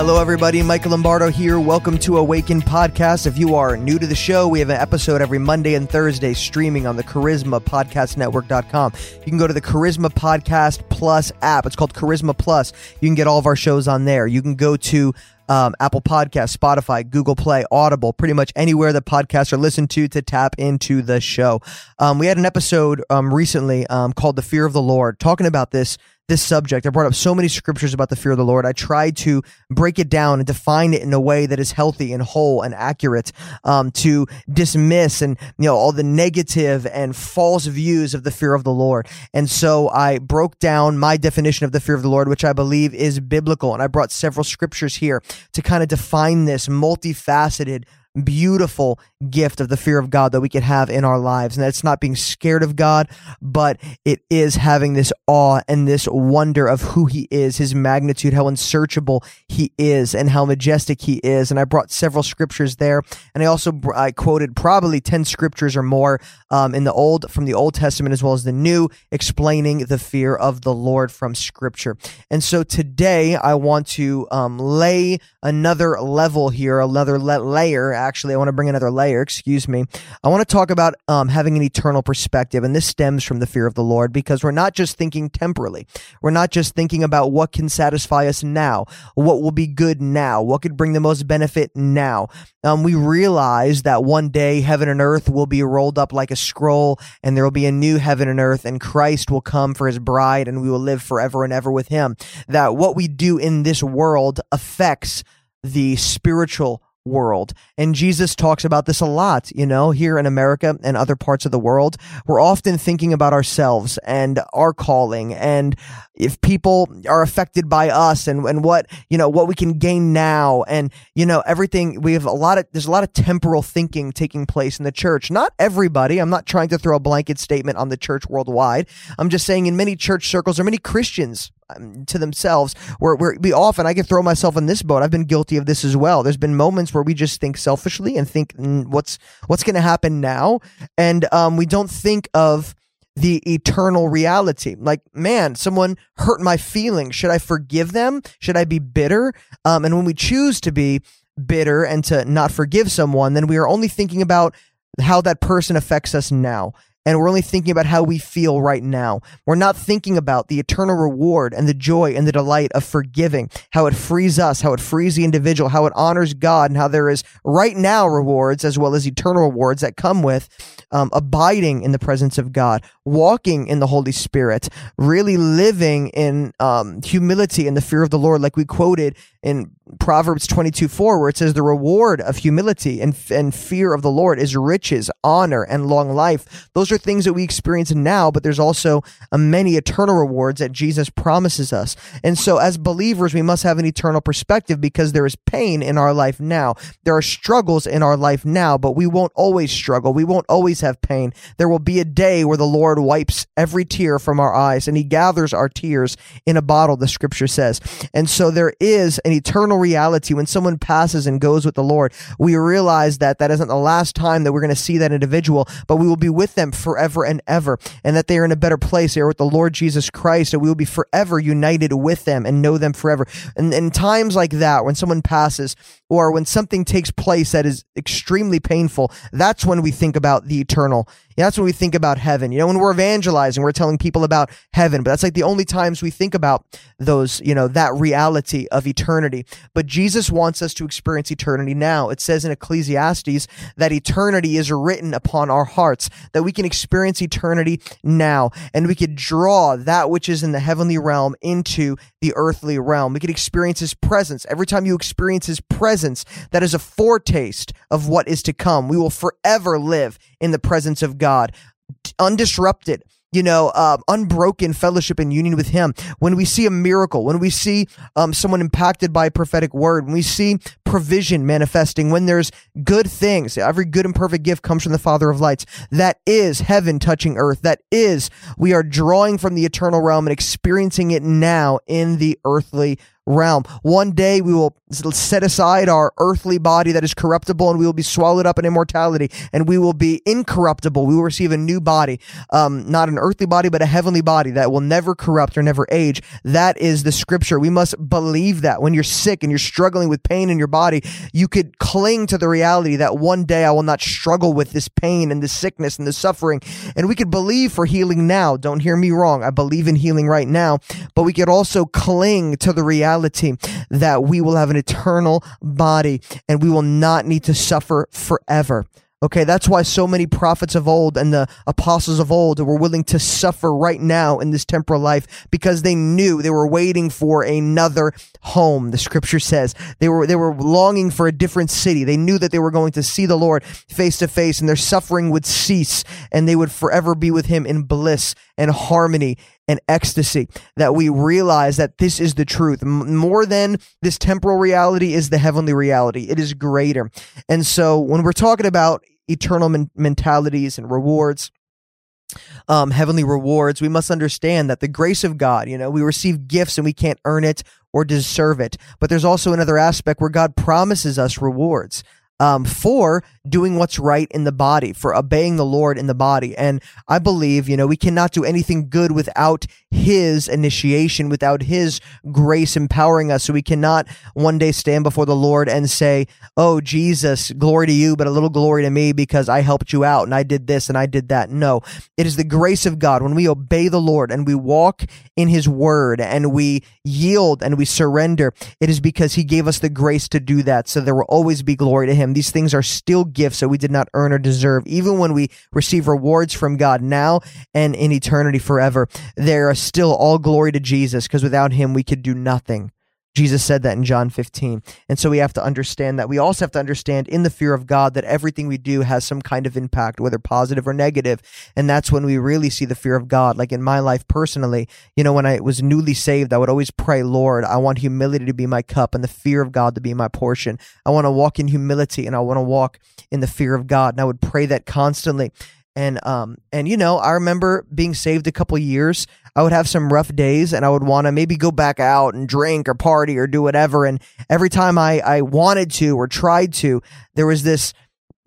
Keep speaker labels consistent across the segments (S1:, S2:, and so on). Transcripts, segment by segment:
S1: Hello, everybody. Michael Lombardo here. Welcome to Awaken Podcast. If you are new to the show, we have an episode every Monday and Thursday streaming on the Charisma Podcast Network.com. You can go to the Charisma Podcast Plus app. It's called Charisma Plus. You can get all of our shows on there. You can go to um, Apple Podcast, Spotify, Google Play, Audible, pretty much anywhere the podcasts are listened to to tap into the show. Um, we had an episode um, recently um, called "The Fear of the Lord," talking about this this subject. I brought up so many scriptures about the fear of the Lord. I tried to break it down and define it in a way that is healthy and whole and accurate, um, to dismiss and you know all the negative and false views of the fear of the Lord. And so I broke down my definition of the fear of the Lord, which I believe is biblical. And I brought several scriptures here to kind of define this multifaceted beautiful gift of the fear of God that we could have in our lives. And that's not being scared of God, but it is having this awe and this wonder of who he is, his magnitude, how unsearchable he is, and how majestic he is. And I brought several scriptures there. And I also I quoted probably 10 scriptures or more um, in the old, from the Old Testament as well as the New, explaining the fear of the Lord from scripture. And so today I want to um, lay another level here, another le- layer actually, I want to bring another layer, excuse me. I want to talk about um, having an eternal perspective, and this stems from the fear of the Lord because we're not just thinking temporally. We're not just thinking about what can satisfy us now, what will be good now, what could bring the most benefit now. Um, we realize that one day heaven and earth will be rolled up like a scroll, and there will be a new heaven and earth, and Christ will come for his bride, and we will live forever and ever with him. That what we do in this world affects the spiritual world. And Jesus talks about this a lot, you know, here in America and other parts of the world. We're often thinking about ourselves and our calling and if people are affected by us and, and what, you know, what we can gain now and, you know, everything. We have a lot of, there's a lot of temporal thinking taking place in the church. Not everybody. I'm not trying to throw a blanket statement on the church worldwide. I'm just saying in many church circles or many Christians um, to themselves where, where we often i can throw myself in this boat. I've been guilty of this as well. There's been moments where we just think selfishly and think what's what's going to happen now? And um, we don't think of the eternal reality. Like man someone hurt my feelings. Should i forgive them? Should i be bitter? Um, and when we choose to be bitter and to not forgive someone then we are only thinking about how that person affects us now and we're only thinking about how we feel right now. We're not thinking about the eternal reward and the joy and the delight of forgiving, how it frees us, how it frees the individual, how it honors God, and how there is right now rewards as well as eternal rewards that come with um, abiding in the presence of God, walking in the Holy Spirit, really living in um, humility and the fear of the Lord, like we quoted in Proverbs 22 4, where it says, The reward of humility and, and fear of the Lord is riches, honor, and long life. Those are things that we experience now, but there's also a many eternal rewards that Jesus promises us. And so, as believers, we must have an eternal perspective because there is pain in our life now. There are struggles in our life now, but we won't always struggle. We won't always have pain. There will be a day where the Lord wipes every tear from our eyes and he gathers our tears in a bottle, the scripture says. And so, there is an eternal reality. When someone passes and goes with the Lord, we realize that that isn't the last time that we're going to see that individual, but we will be with them forever and ever, and that they are in a better place. They are with the Lord Jesus Christ, and we will be forever united with them and know them forever. And in times like that, when someone passes or when something takes place that is extremely painful, that's when we think about the eternal yeah, that's when we think about heaven. You know, when we're evangelizing, we're telling people about heaven, but that's like the only times we think about those, you know, that reality of eternity. But Jesus wants us to experience eternity now. It says in Ecclesiastes that eternity is written upon our hearts, that we can experience eternity now, and we could draw that which is in the heavenly realm into the earthly realm. We could experience his presence. Every time you experience his presence, that is a foretaste of what is to come. We will forever live in the presence of God, undisrupted you know, uh, unbroken fellowship and union with Him. When we see a miracle, when we see um, someone impacted by a prophetic word, when we see provision manifesting, when there's good things, every good and perfect gift comes from the Father of lights. That is heaven touching earth. That is, we are drawing from the eternal realm and experiencing it now in the earthly realm. One day we will set aside our earthly body that is corruptible and we will be swallowed up in immortality and we will be incorruptible. We will receive a new body, um, not an earthly body, but a heavenly body that will never corrupt or never age. That is the scripture. We must believe that when you're sick and you're struggling with pain in your body, you could cling to the reality that one day I will not struggle with this pain and this sickness and this suffering. And we could believe for healing now. Don't hear me wrong. I believe in healing right now, but we could also cling to the reality that we will have an eternal body and we will not need to suffer forever. Okay, that's why so many prophets of old and the apostles of old were willing to suffer right now in this temporal life because they knew they were waiting for another home. The scripture says they were they were longing for a different city. They knew that they were going to see the Lord face to face and their suffering would cease and they would forever be with him in bliss and harmony and ecstasy that we realize that this is the truth. More than this temporal reality is the heavenly reality. It is greater. And so when we're talking about eternal men- mentalities and rewards um, heavenly rewards, we must understand that the grace of God, you know, we receive gifts and we can't earn it or deserve it. But there's also another aspect where God promises us rewards um, for doing what's right in the body, for obeying the Lord in the body. And I believe, you know, we cannot do anything good without His initiation, without His grace empowering us. So we cannot one day stand before the Lord and say, Oh, Jesus, glory to you, but a little glory to me because I helped you out and I did this and I did that. No, it is the grace of God when we obey the Lord and we walk in His word and we yield and we surrender. It is because He gave us the grace to do that. So there will always be glory to Him these things are still gifts that we did not earn or deserve. Even when we receive rewards from God now and in eternity forever, there are still all glory to Jesus because without him, we could do nothing. Jesus said that in John 15. And so we have to understand that. We also have to understand in the fear of God that everything we do has some kind of impact, whether positive or negative. And that's when we really see the fear of God. Like in my life personally, you know, when I was newly saved, I would always pray, Lord, I want humility to be my cup and the fear of God to be my portion. I want to walk in humility and I want to walk in the fear of God. And I would pray that constantly and um and you know i remember being saved a couple years i would have some rough days and i would want to maybe go back out and drink or party or do whatever. And every time i i wanted to or tried to there was this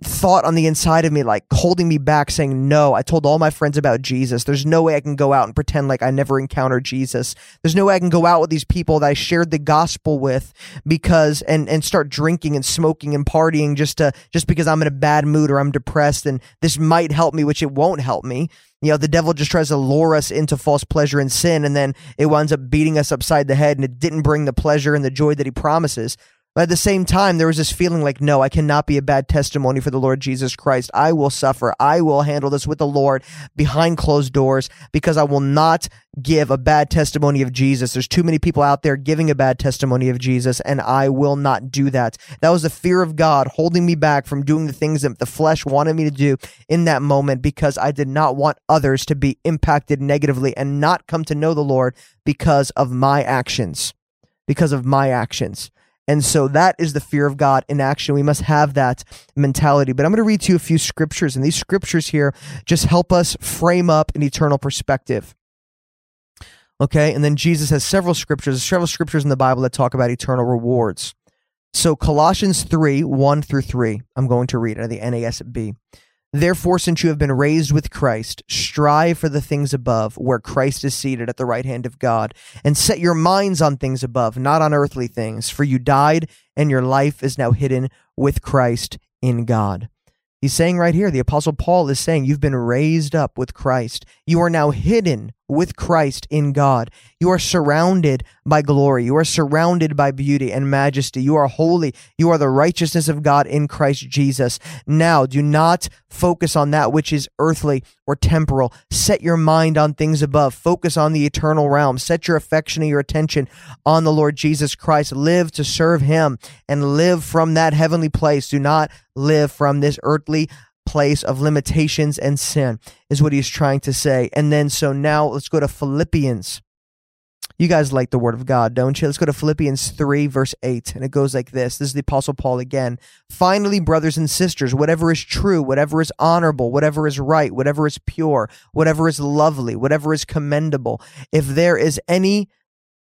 S1: thought on the inside of me like holding me back saying no i told all my friends about jesus. There's no way i can go out and pretend like i never encountered jesus. There's no way i can go out with these people that i shared the gospel with because and and start drinking and smoking and partying just to just because i'm in a bad mood or i'm depressed and this might help me which it won't help me. You know the devil just tries to lure us into false pleasure and sin and then it winds up beating us upside the head and it didn't bring the pleasure and the joy that he promises but at the same time, there was this feeling like, no, I cannot be a bad testimony for the Lord Jesus Christ. I will suffer. I will handle this with the Lord behind closed doors because I will not give a bad testimony of Jesus. There's too many people out there giving a bad testimony of Jesus, and I will not do that. That was the fear of God holding me back from doing the things that the flesh wanted me to do in that moment because I did not want others to be impacted negatively and not come to know the Lord because of my actions. Because of my actions. And so that is the fear of God in action. We must have that mentality. But I'm going to read to you a few scriptures, and these scriptures here just help us frame up an eternal perspective. Okay, and then Jesus has several scriptures, several scriptures in the Bible that talk about eternal rewards. So Colossians 3 1 through 3, I'm going to read out of the NASB. Therefore, since you have been raised with Christ, strive for the things above, where Christ is seated at the right hand of God, and set your minds on things above, not on earthly things. For you died, and your life is now hidden with Christ in God. He's saying right here, the Apostle Paul is saying, You've been raised up with Christ. You are now hidden with Christ in God. You are surrounded by glory. You are surrounded by beauty and majesty. You are holy. You are the righteousness of God in Christ Jesus. Now, do not focus on that which is earthly or temporal. Set your mind on things above. Focus on the eternal realm. Set your affection and your attention on the Lord Jesus Christ. Live to serve Him and live from that heavenly place. Do not live from this earthly place of limitations and sin, is what he's trying to say. And then, so now let's go to Philippians You guys like the word of God, don't you? Let's go to Philippians 3, verse 8. And it goes like this. This is the Apostle Paul again. Finally, brothers and sisters, whatever is true, whatever is honorable, whatever is right, whatever is pure, whatever is lovely, whatever is commendable, if there is any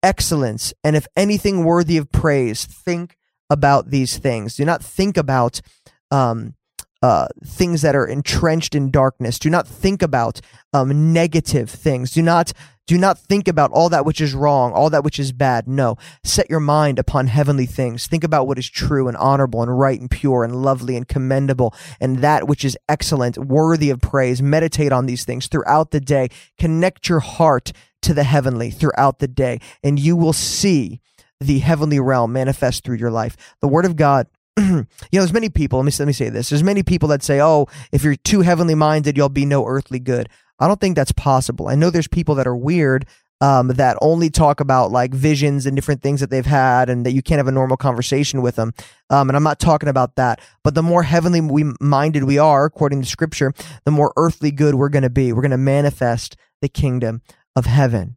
S1: excellence and if anything worthy of praise, think about these things. Do not think about um, uh, things that are entrenched in darkness. Do not think about um, negative things. Do not do not think about all that which is wrong, all that which is bad. No. Set your mind upon heavenly things. Think about what is true and honorable and right and pure and lovely and commendable and that which is excellent, worthy of praise. Meditate on these things throughout the day. Connect your heart to the heavenly throughout the day, and you will see the heavenly realm manifest through your life. The word of God you know, there's many people. Let me let me say this. There's many people that say, "Oh, if you're too heavenly minded, you'll be no earthly good." I don't think that's possible. I know there's people that are weird um, that only talk about like visions and different things that they've had, and that you can't have a normal conversation with them. Um, and I'm not talking about that. But the more heavenly we minded we are, according to Scripture, the more earthly good we're going to be. We're going to manifest the kingdom of heaven.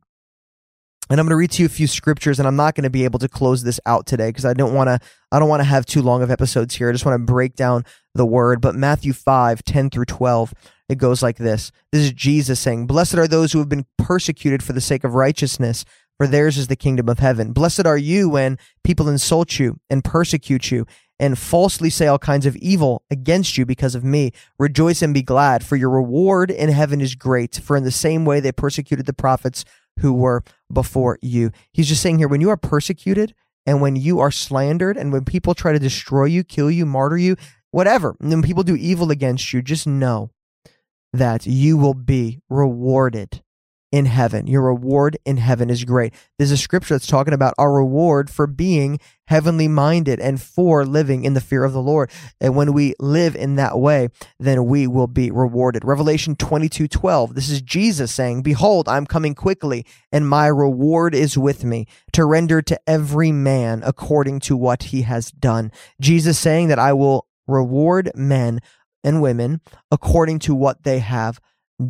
S1: And I'm going to read to you a few scriptures, and I'm not going to be able to close this out today because I don't want to. I don't want to have too long of episodes here. I just want to break down the word. But Matthew 5, 10 through 12, it goes like this. This is Jesus saying, Blessed are those who have been persecuted for the sake of righteousness, for theirs is the kingdom of heaven. Blessed are you when people insult you and persecute you and falsely say all kinds of evil against you because of me. Rejoice and be glad, for your reward in heaven is great. For in the same way they persecuted the prophets who were before you. He's just saying here when you are persecuted and when you are slandered and when people try to destroy you, kill you, martyr you, whatever, and when people do evil against you, just know that you will be rewarded in heaven. Your reward in heaven is great. There's a scripture that's talking about our reward for being heavenly minded and for living in the fear of the Lord. And when we live in that way, then we will be rewarded. Revelation 22 12. This is Jesus saying, Behold, I'm coming quickly, and my reward is with me to render to every man according to what he has done. Jesus saying that I will reward men and women according to what they have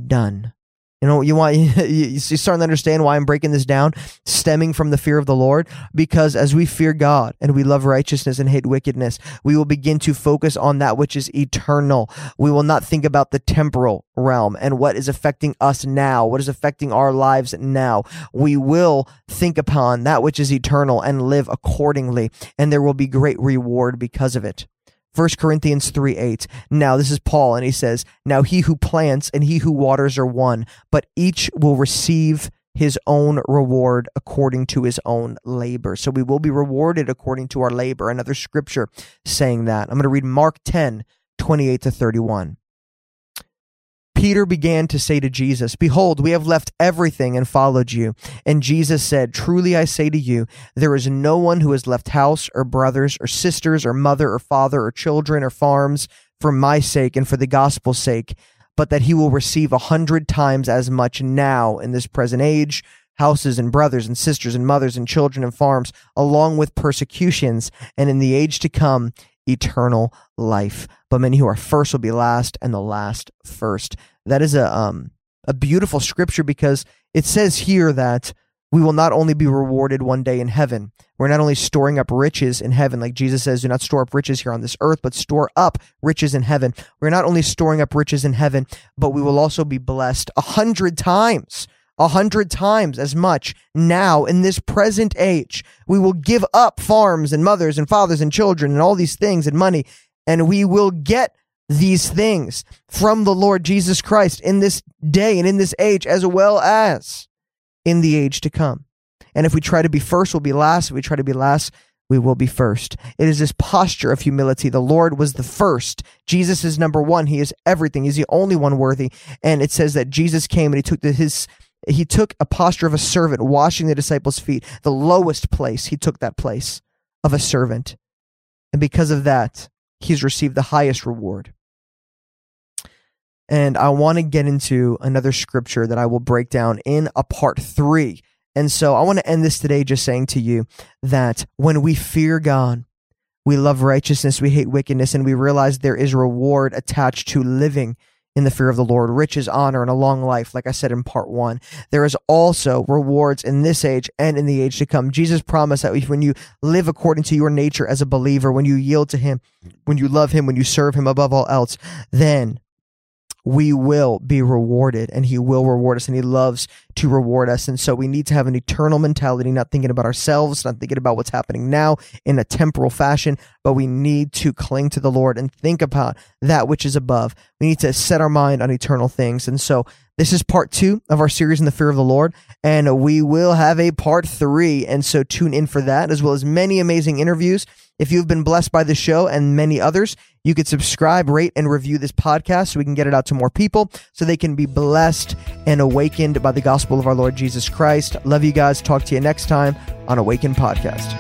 S1: done. You know, you want you starting to understand why I'm breaking this down, stemming from the fear of the Lord, because as we fear God and we love righteousness and hate wickedness, we will begin to focus on that which is eternal. We will not think about the temporal realm and what is affecting us now, what is affecting our lives now. We will think upon that which is eternal and live accordingly, and there will be great reward because of it. 1 Corinthians 3 8. Now, this is Paul, and he says, Now he who plants and he who waters are one, but each will receive his own reward according to his own labor. So we will be rewarded according to our labor. Another scripture saying that. I'm going to read Mark 10 28 to 31. Peter began to say to Jesus, Behold, we have left everything and followed you. And Jesus said, Truly I say to you, there is no one who has left house or brothers or sisters or mother or father or children or farms for my sake and for the gospel's sake, but that he will receive a hundred times as much now in this present age houses and brothers and sisters and mothers and children and farms, along with persecutions, and in the age to come, eternal life. But many who are first will be last, and the last first. That is a um a beautiful scripture because it says here that we will not only be rewarded one day in heaven. We're not only storing up riches in heaven, like Jesus says, do not store up riches here on this earth, but store up riches in heaven. We're not only storing up riches in heaven, but we will also be blessed a hundred times a hundred times as much now in this present age. We will give up farms and mothers and fathers and children and all these things and money, and we will get these things from the Lord Jesus Christ in this day and in this age, as well as in the age to come. And if we try to be first, we'll be last. If we try to be last, we will be first. It is this posture of humility. The Lord was the first. Jesus is number one. He is everything. He's the only one worthy. And it says that Jesus came and he took the, his he took a posture of a servant, washing the disciples' feet, the lowest place. He took that place of a servant. And because of that, he's received the highest reward. And I want to get into another scripture that I will break down in a part three. And so I want to end this today just saying to you that when we fear God, we love righteousness, we hate wickedness, and we realize there is reward attached to living in the fear of the Lord, riches, honor, and a long life, like I said in part one. There is also rewards in this age and in the age to come. Jesus promised that when you live according to your nature as a believer, when you yield to Him, when you love Him, when you serve Him above all else, then we will be rewarded and he will reward us and he loves to reward us. And so we need to have an eternal mentality, not thinking about ourselves, not thinking about what's happening now in a temporal fashion, but we need to cling to the Lord and think about that which is above. We need to set our mind on eternal things. And so this is part two of our series in the fear of the Lord, and we will have a part three. And so tune in for that, as well as many amazing interviews. If you've been blessed by the show and many others, you could subscribe, rate, and review this podcast so we can get it out to more people so they can be blessed and awakened by the gospel of our Lord Jesus Christ. Love you guys. Talk to you next time on Awaken Podcast.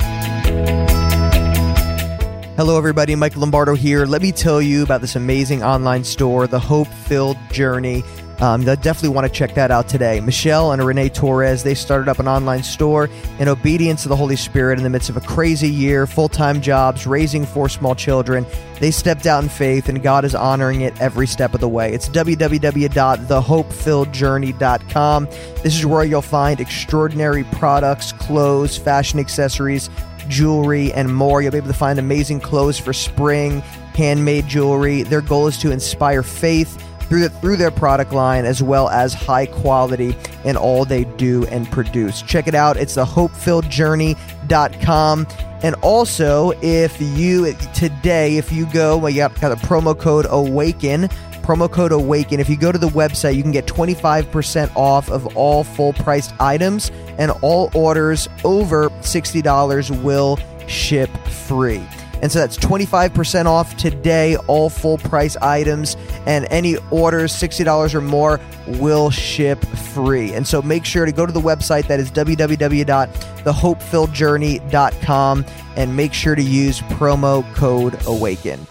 S1: Hello, everybody. Mike Lombardo here. Let me tell you about this amazing online store, The Hope Filled Journey. Um, definitely want to check that out today. Michelle and Renee Torres, they started up an online store in obedience to the Holy Spirit in the midst of a crazy year, full time jobs, raising four small children. They stepped out in faith, and God is honoring it every step of the way. It's www.thehopefilledjourney.com. This is where you'll find extraordinary products, clothes, fashion accessories, jewelry, and more. You'll be able to find amazing clothes for spring, handmade jewelry. Their goal is to inspire faith through, the, through their product line as well as high quality in all they do and produce. Check it out. It's the hopefilledjourney.com. And also, if you today, if you go, well, you got, got a promo code AWAKEN promo code AWAKEN. If you go to the website, you can get 25% off of all full priced items, and all orders over $60 will ship free. And so that's 25% off today, all full price items, and any orders $60 or more will ship free. And so make sure to go to the website that is www.thehopefilledjourney.com and make sure to use promo code AWAKEN.